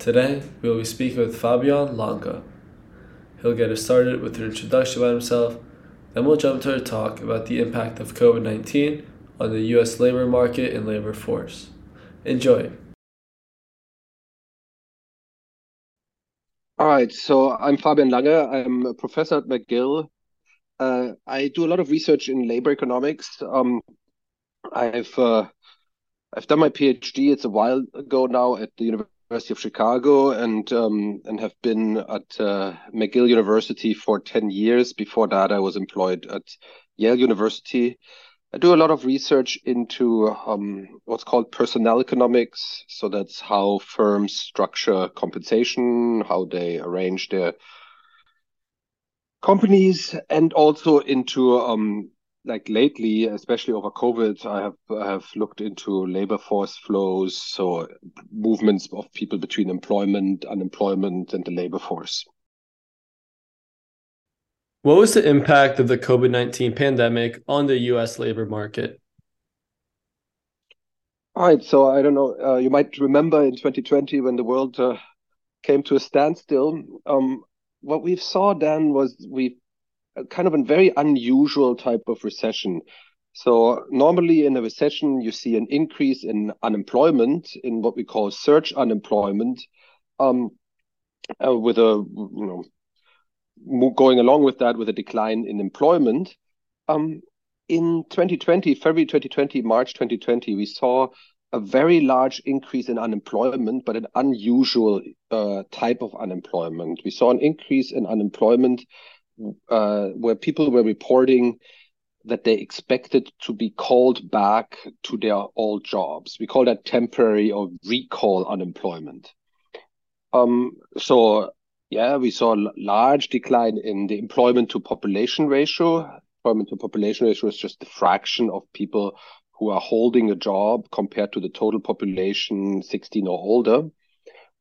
Today, we will be speaking with Fabian Lange. He'll get us started with an introduction about himself, then we'll jump to a talk about the impact of COVID 19 on the US labor market and labor force. Enjoy. All right, so I'm Fabian Lange. I'm a professor at McGill. Uh, I do a lot of research in labor economics. Um, I've uh, I've done my PhD. It's a while ago now at the University University of Chicago and um, and have been at uh, McGill University for 10 years. Before that, I was employed at Yale University. I do a lot of research into um, what's called personnel economics. So that's how firms structure compensation, how they arrange their companies, and also into um, like lately, especially over COVID, I have I have looked into labor force flows, so movements of people between employment, unemployment, and the labor force. What was the impact of the COVID 19 pandemic on the US labor market? All right, so I don't know. Uh, you might remember in 2020 when the world uh, came to a standstill. Um, what we saw then was we kind of a very unusual type of recession. So normally in a recession, you see an increase in unemployment in what we call search unemployment, um, uh, with a you know going along with that with a decline in employment. Um, in 2020, February 2020, March 2020, we saw a very large increase in unemployment, but an unusual uh, type of unemployment. We saw an increase in unemployment uh, where people were reporting that they expected to be called back to their old jobs. We call that temporary or recall unemployment. Um, so, yeah, we saw a large decline in the employment to population ratio. Employment to population ratio is just the fraction of people who are holding a job compared to the total population 16 or older.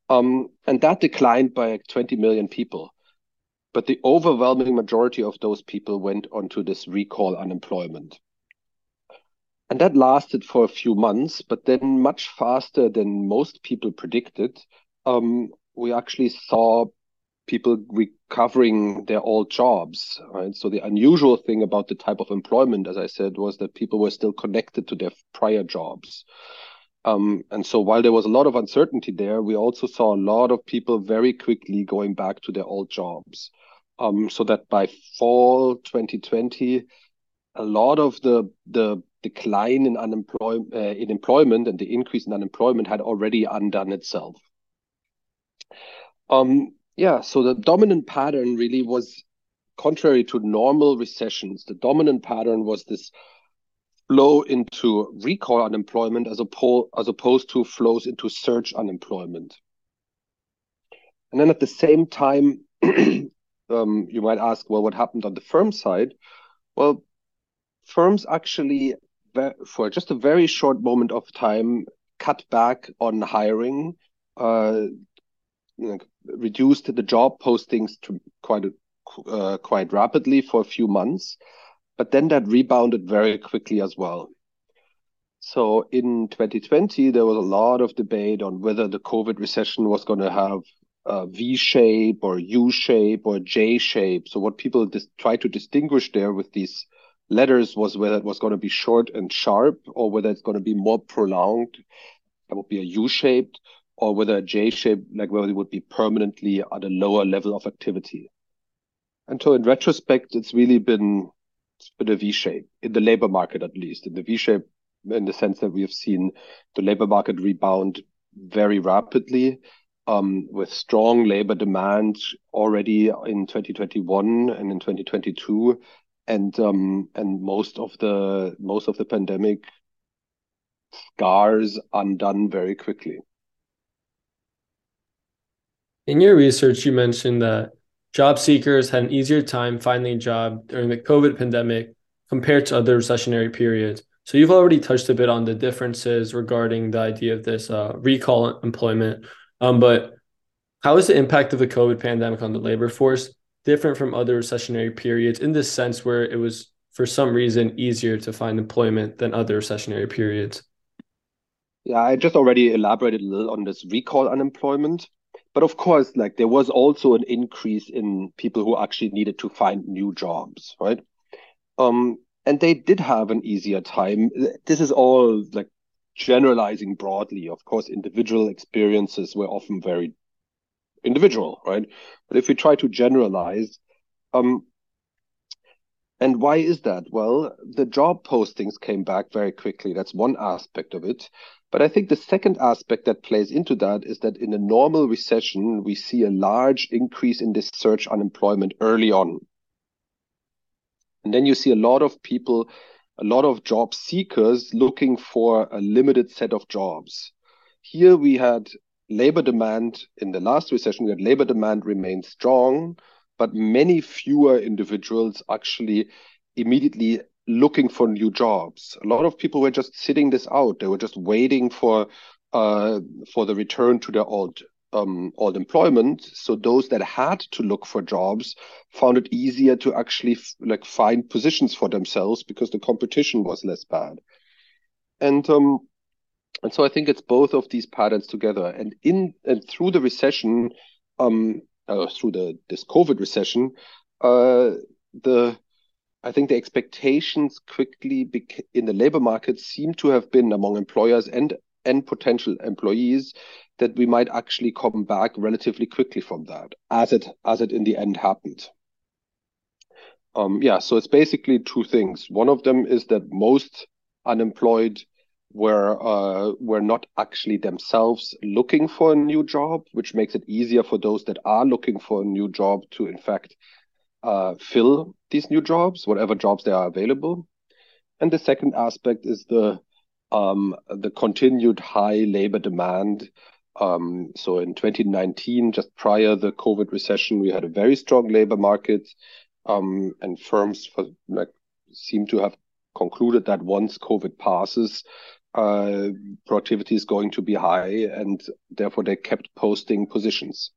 Um, and that declined by 20 million people. But the overwhelming majority of those people went onto this recall unemployment. And that lasted for a few months, but then much faster than most people predicted, um, we actually saw people recovering their old jobs. Right. So the unusual thing about the type of employment, as I said, was that people were still connected to their prior jobs. Um, and so while there was a lot of uncertainty there, we also saw a lot of people very quickly going back to their old jobs. Um, so that by fall 2020, a lot of the the decline in unemployment uh, in employment and the increase in unemployment had already undone itself. Um, yeah, so the dominant pattern really was contrary to normal recessions. The dominant pattern was this flow into recall unemployment as, oppo- as opposed to flows into search unemployment. And then at the same time, um, you might ask, well, what happened on the firm side? Well, firms actually, for just a very short moment of time, cut back on hiring, uh, you know, reduced the job postings to quite a, uh, quite rapidly for a few months, but then that rebounded very quickly as well. So in 2020, there was a lot of debate on whether the COVID recession was going to have a V shape or U shape or J shape. So what people dis- try to distinguish there with these letters was whether it was going to be short and sharp or whether it's going to be more prolonged. That would be a U shaped or whether a J shape, like whether it would be permanently at a lower level of activity. And so in retrospect, it's really been been a V shape in the labor market, at least in the V shape, in the sense that we have seen the labor market rebound very rapidly um, with strong labor demand already in 2021 and in 2022, and um, and most of the most of the pandemic scars undone very quickly. In your research, you mentioned that job seekers had an easier time finding a job during the COVID pandemic compared to other recessionary periods. So you've already touched a bit on the differences regarding the idea of this uh, recall employment. Um, but how is the impact of the COVID pandemic on the labor force different from other recessionary periods in this sense where it was for some reason easier to find employment than other recessionary periods? Yeah, I just already elaborated a little on this recall unemployment. But of course, like there was also an increase in people who actually needed to find new jobs, right? Um, and they did have an easier time. This is all like generalizing broadly. Of course, individual experiences were often very individual, right? But if we try to generalize, um, and why is that? Well, the job postings came back very quickly. That's one aspect of it. But I think the second aspect that plays into that is that in a normal recession, we see a large increase in this search unemployment early on. And then you see a lot of people, a lot of job seekers looking for a limited set of jobs. Here we had labor demand in the last recession, we had labor demand remain strong, but many fewer individuals actually immediately looking for new jobs. A lot of people were just sitting this out. They were just waiting for uh, for the return to their old um, old employment. So those that had to look for jobs found it easier to actually like find positions for themselves because the competition was less bad. And um, and so I think it's both of these patterns together. And in and through the recession, um, uh, through the this COVID recession, uh, the I think the expectations quickly in the labor market seem to have been among employers and and potential employees that we might actually come back relatively quickly from that, as it as it in the end happened. Um, yeah, so it's basically two things. One of them is that most unemployed were uh, were not actually themselves looking for a new job, which makes it easier for those that are looking for a new job to, in fact, uh, fill these new jobs, whatever jobs they are available. And the second aspect is the um, the continued high labor demand. Um, so in 2019, just prior the COVID recession, we had a very strong labor market, um, and firms for, like seem to have concluded that once COVID passes, uh, productivity is going to be high, and therefore they kept posting positions.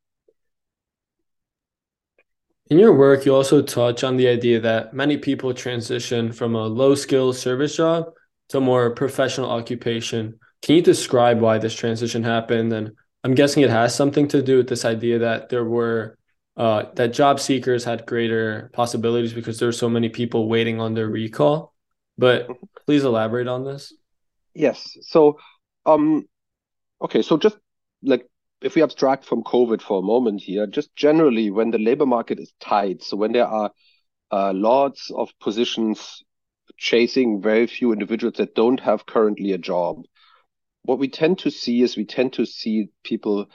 In your work, you also touch on the idea that many people transition from a low skill service job to a more professional occupation. Can you describe why this transition happened? And I'm guessing it has something to do with this idea that there were uh, that job seekers had greater possibilities because there were so many people waiting on their recall. But please elaborate on this. Yes. So, um, okay. So just like if we abstract from COVID for a moment here, just generally when the labor market is tight, so when there are uh, lots of positions chasing very few individuals that don't have currently a job, what we tend to see is we tend to see people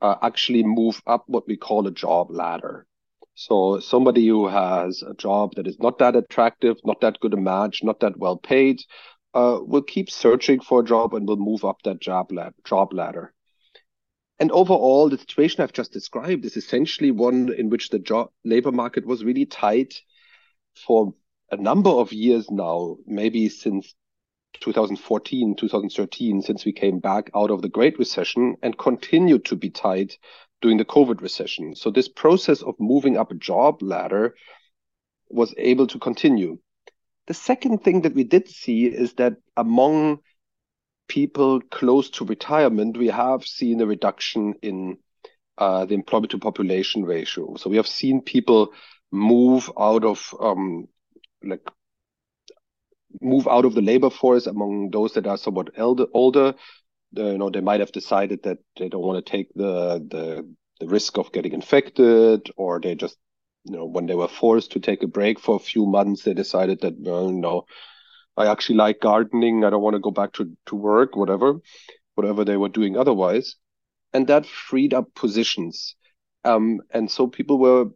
uh, actually move up what we call a job ladder. So somebody who has a job that is not that attractive, not that good a match, not that well paid, uh, will keep searching for a job and will move up that job, lad- job ladder. And overall, the situation I've just described is essentially one in which the job labor market was really tight for a number of years now, maybe since 2014, 2013, since we came back out of the Great Recession and continued to be tight during the COVID recession. So this process of moving up a job ladder was able to continue. The second thing that we did see is that among people close to retirement, we have seen a reduction in uh, the employment to population ratio. So we have seen people move out of um, like move out of the labor force among those that are somewhat elder, older. Uh, you know, they might have decided that they don't want to take the the the risk of getting infected, or they just you know when they were forced to take a break for a few months, they decided that well, know I actually like gardening. I don't want to go back to, to work, whatever, whatever they were doing otherwise. And that freed up positions. Um, and so people were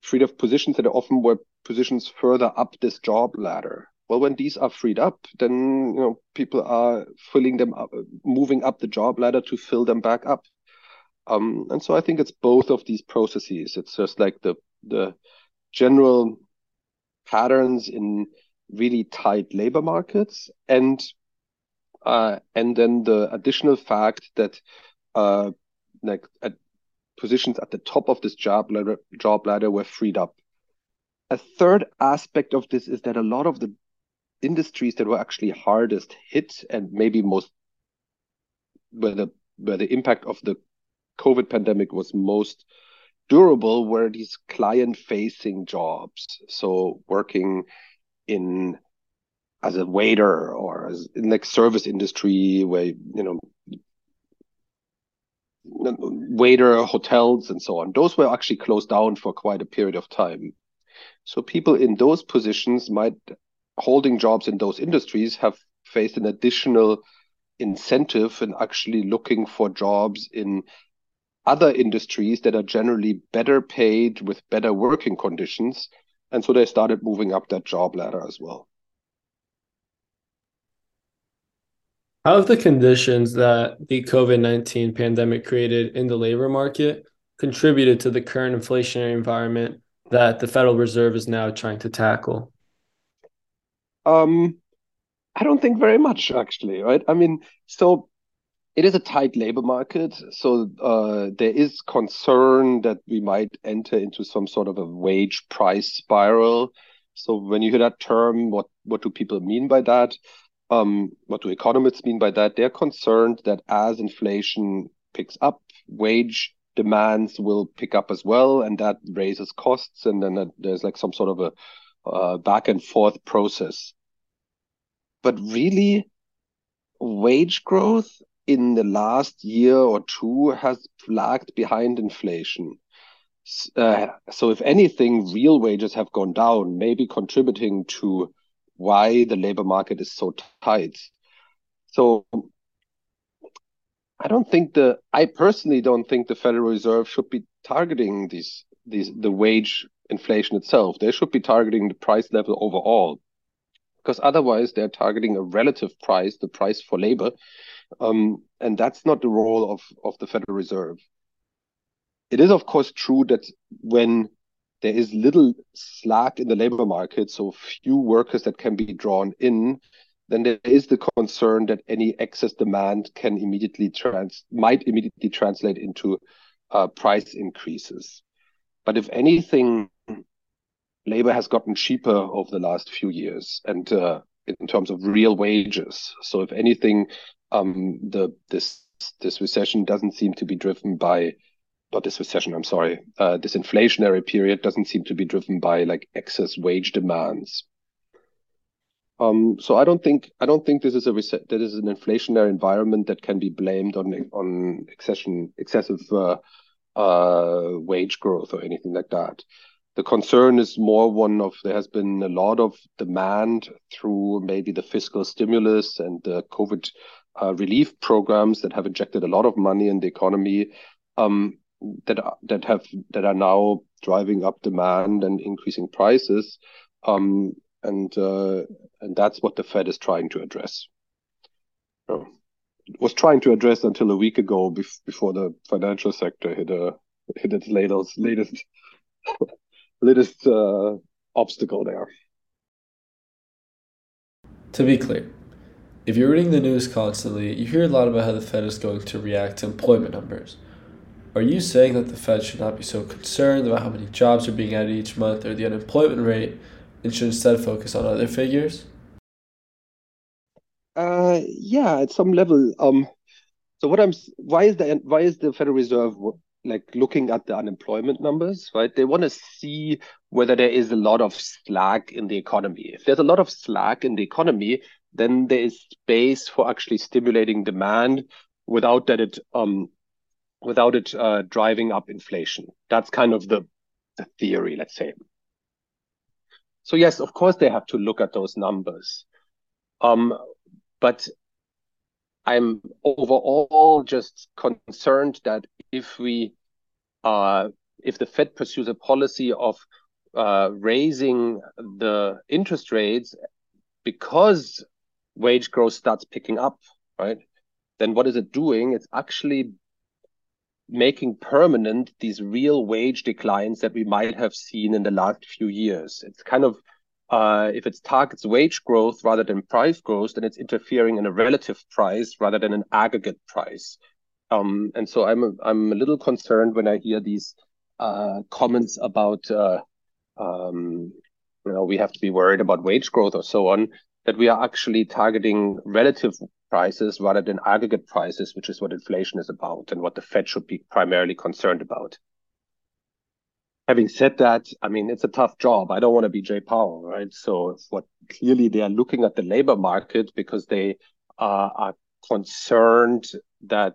freed up positions that often were positions further up this job ladder. Well, when these are freed up, then you know people are filling them up, moving up the job ladder to fill them back up. Um, and so I think it's both of these processes. It's just like the the general patterns in really tight labor markets and uh, and then the additional fact that uh, like positions at the top of this job ladder, job ladder were freed up. A third aspect of this is that a lot of the industries that were actually hardest hit and maybe most where the where the impact of the COVID pandemic was most durable were these client facing jobs. So working in as a waiter or as in like service industry where you know waiter hotels and so on those were actually closed down for quite a period of time so people in those positions might holding jobs in those industries have faced an additional incentive in actually looking for jobs in other industries that are generally better paid with better working conditions and so they started moving up that job ladder as well How have the conditions that the COVID 19 pandemic created in the labor market contributed to the current inflationary environment that the Federal Reserve is now trying to tackle? Um, I don't think very much, actually, right? I mean, so it is a tight labor market. So uh, there is concern that we might enter into some sort of a wage price spiral. So when you hear that term, what what do people mean by that? Um, what do economists mean by that? They're concerned that as inflation picks up, wage demands will pick up as well, and that raises costs, and then there's like some sort of a uh, back and forth process. But really, wage growth in the last year or two has lagged behind inflation. Uh, so, if anything, real wages have gone down, maybe contributing to why the labor market is so tight. So I don't think the I personally don't think the Federal Reserve should be targeting these these the wage inflation itself. They should be targeting the price level overall. Because otherwise they're targeting a relative price, the price for labor. Um, and that's not the role of, of the Federal Reserve. It is of course true that when there is little slack in the labor market, so few workers that can be drawn in, then there is the concern that any excess demand can immediately trans might immediately translate into uh, price increases. But if anything, labor has gotten cheaper over the last few years, and uh, in terms of real wages. So if anything, um, the this this recession doesn't seem to be driven by not this recession, I'm sorry, uh, this inflationary period doesn't seem to be driven by like excess wage demands. Um, so I don't think I don't think this is a that is an inflationary environment that can be blamed on on excession, excessive uh, uh, wage growth or anything like that. The concern is more one of there has been a lot of demand through maybe the fiscal stimulus and the COVID uh, relief programs that have injected a lot of money in the economy. Um, that that have that are now driving up demand and increasing prices, um, and uh, and that's what the Fed is trying to address. So, was trying to address until a week ago bef- before the financial sector hit a hit its latest latest latest uh, obstacle there. To be clear, if you're reading the news constantly, you hear a lot about how the Fed is going to react to employment numbers. Are you saying that the Fed should not be so concerned about how many jobs are being added each month or the unemployment rate and should instead focus on other figures? Uh, yeah, at some level. Um, so what I'm why is the why is the Federal Reserve like looking at the unemployment numbers, right? They want to see whether there is a lot of slack in the economy. If there's a lot of slack in the economy, then there is space for actually stimulating demand without that it um without it uh, driving up inflation. That's kind of the, the theory, let's say. So yes, of course they have to look at those numbers. Um, but I'm overall just concerned that if we, uh, if the Fed pursues a policy of uh, raising the interest rates because wage growth starts picking up, right? Then what is it doing? It's actually making permanent these real wage declines that we might have seen in the last few years. It's kind of uh, if it targets wage growth rather than price growth, then it's interfering in a relative price rather than an aggregate price. Um, and so I'm a, I'm a little concerned when I hear these uh, comments about uh, um, you know we have to be worried about wage growth or so on. That we are actually targeting relative prices rather than aggregate prices, which is what inflation is about and what the Fed should be primarily concerned about. Having said that, I mean, it's a tough job. I don't want to be Jay Powell, right? So what clearly they are looking at the labor market because they are concerned that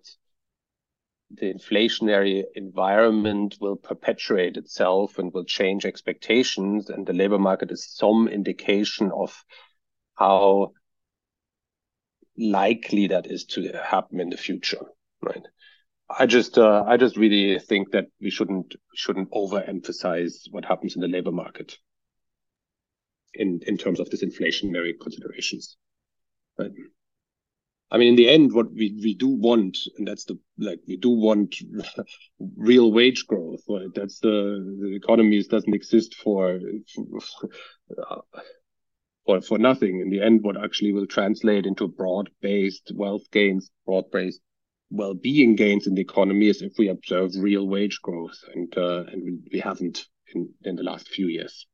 the inflationary environment will perpetuate itself and will change expectations, and the labor market is some indication of how likely that is to happen in the future, right? I just uh, I just really think that we shouldn't shouldn't overemphasize what happens in the labor market in in terms of this inflationary considerations. Right? I mean, in the end, what we, we do want, and that's the like we do want real wage growth. Right? That's the the economy doesn't exist for for, for for nothing. In the end, what actually will translate into broad based wealth gains, broad based well being gains in the economy is if we observe real wage growth, and uh, and we haven't in in the last few years.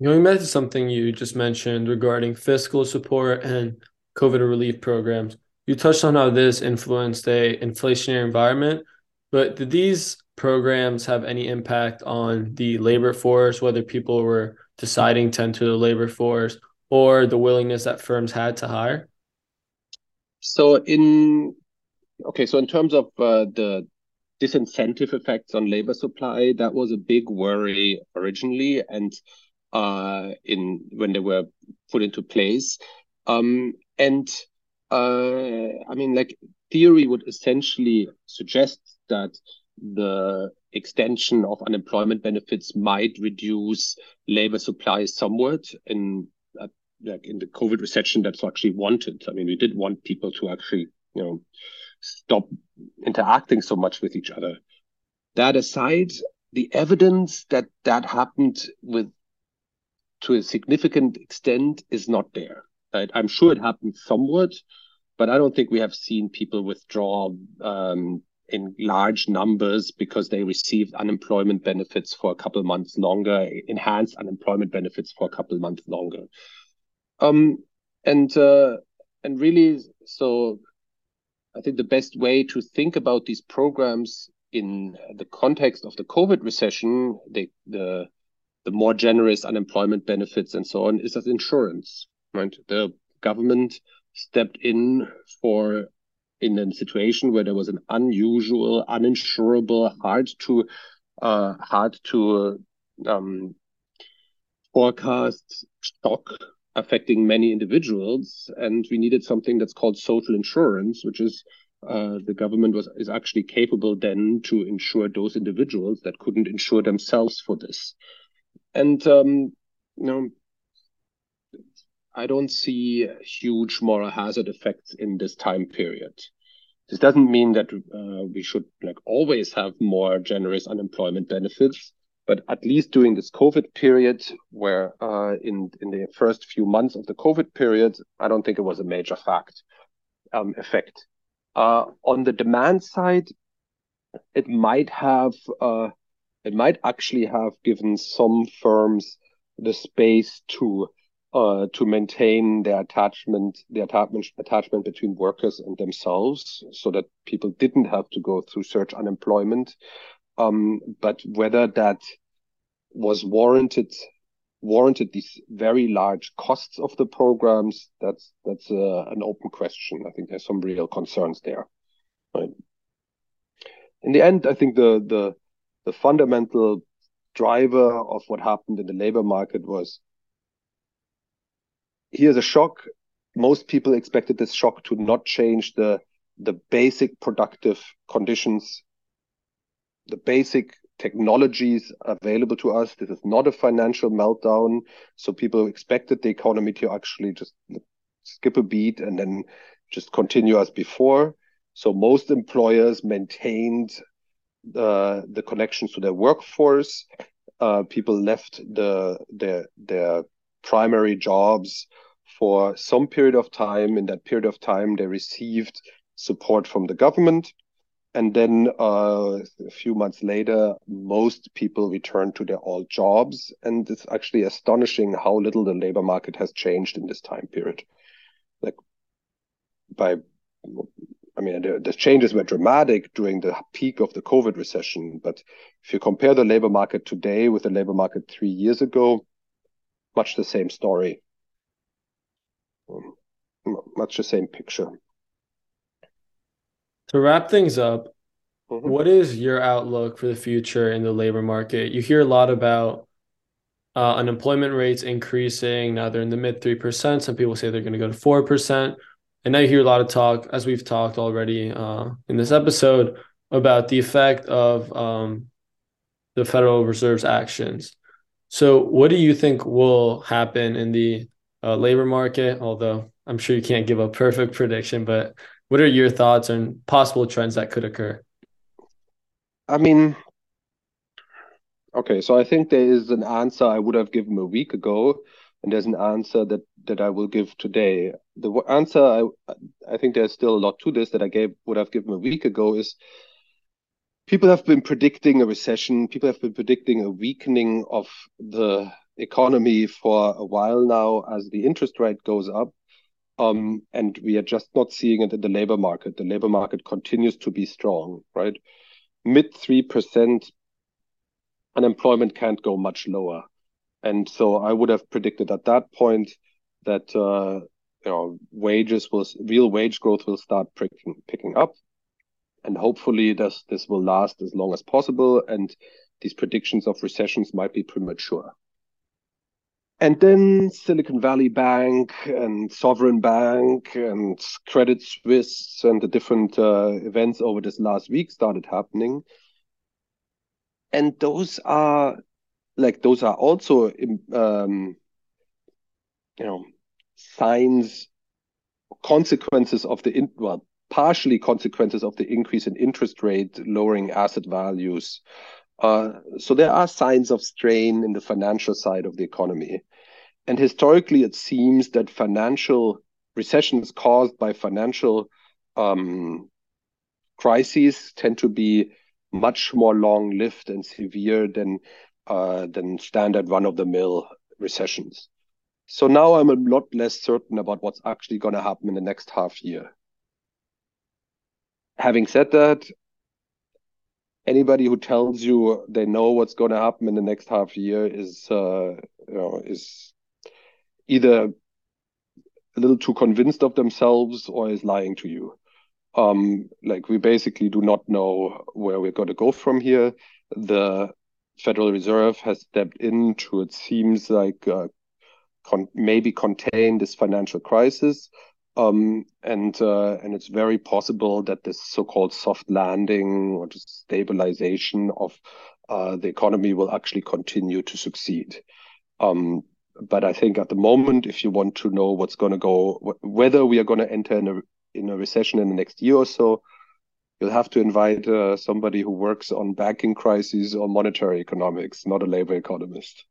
Back to something you just mentioned regarding fiscal support and COVID relief programs, you touched on how this influenced a inflationary environment, but did these programs have any impact on the labor force, whether people were deciding to enter the labor force or the willingness that firms had to hire? So in okay, so in terms of uh, the disincentive effects on labor supply, that was a big worry originally, and uh, in when they were put into place. Um, and uh, I mean, like theory would essentially suggest that the extension of unemployment benefits might reduce labor supply somewhat in uh, like in the COVID recession that's actually wanted. I mean, we did want people to actually, you know, stop interacting so much with each other. That aside, the evidence that that happened with to a significant extent is not there. Right? I'm sure it happened somewhat, but I don't think we have seen people withdraw um, in large numbers because they received unemployment benefits for a couple months longer, enhanced unemployment benefits for a couple months longer. Um, and uh, and really, so I think the best way to think about these programs in the context of the COVID recession, the the the more generous unemployment benefits and so on is as insurance, right? The government stepped in for in a situation where there was an unusual, uninsurable, hard to uh, hard to um, forecast shock affecting many individuals, and we needed something that's called social insurance, which is uh, the government was is actually capable then to insure those individuals that couldn't insure themselves for this. And um, you know, I don't see huge moral hazard effects in this time period. This doesn't mean that uh, we should like always have more generous unemployment benefits, but at least during this COVID period, where uh, in in the first few months of the COVID period, I don't think it was a major fact um, effect. Uh, on the demand side, it might have uh, it might actually have given some firms the space to uh, to maintain their attachment, the attachment attachment between workers and themselves, so that people didn't have to go through search unemployment. Um, but whether that was warranted warranted these very large costs of the programs, that's that's uh, an open question. I think there's some real concerns there. Right. In the end, I think the the the fundamental driver of what happened in the labor market was here's a shock. Most people expected this shock to not change the the basic productive conditions, the basic technologies available to us. This is not a financial meltdown. So people expected the economy to actually just skip a beat and then just continue as before. So most employers maintained uh, the connections to their workforce. Uh, people left the their their primary jobs for some period of time. In that period of time, they received support from the government. and then uh, a few months later, most people returned to their old jobs. And it's actually astonishing how little the labor market has changed in this time period. Like by, I mean, the, the changes were dramatic during the peak of the COVID recession. But if you compare the labor market today with the labor market three years ago, much the same story, um, much the same picture. To wrap things up, mm-hmm. what is your outlook for the future in the labor market? You hear a lot about uh, unemployment rates increasing. Now they're in the mid 3%. Some people say they're going to go to 4%. And now you hear a lot of talk, as we've talked already uh, in this episode, about the effect of um, the Federal Reserve's actions. So, what do you think will happen in the uh, labor market? Although I'm sure you can't give a perfect prediction, but what are your thoughts on possible trends that could occur? I mean, okay, so I think there is an answer I would have given a week ago, and there's an answer that that I will give today. The answer I I think there's still a lot to this that I gave would have given a week ago is people have been predicting a recession. People have been predicting a weakening of the economy for a while now as the interest rate goes up. Um, and we are just not seeing it in the labor market. The labor market continues to be strong, right? Mid 3% unemployment can't go much lower. And so I would have predicted at that point that uh, you know wages will real wage growth will start picking picking up, and hopefully this this will last as long as possible. And these predictions of recessions might be premature. And then Silicon Valley Bank and Sovereign Bank and Credit Suisse and the different uh, events over this last week started happening. And those are like those are also um, you know signs consequences of the well partially consequences of the increase in interest rate lowering asset values uh, so there are signs of strain in the financial side of the economy and historically, it seems that financial recessions caused by financial um, crises tend to be much more long-lived and severe than uh, than standard run-of-the-mill recessions. So now I'm a lot less certain about what's actually going to happen in the next half year. Having said that, anybody who tells you they know what's going to happen in the next half year is uh, you know is either a little too convinced of themselves or is lying to you. Um, like we basically do not know where we're going to go from here. The Federal Reserve has stepped in to it seems like uh, con- maybe contain this financial crisis. Um, and uh, and it's very possible that this so-called soft landing or just stabilization of uh, the economy will actually continue to succeed. Um, but I think at the moment, if you want to know what's going to go, whether we are going to enter in a in a recession in the next year or so, you'll have to invite uh, somebody who works on banking crises or monetary economics, not a labor economist.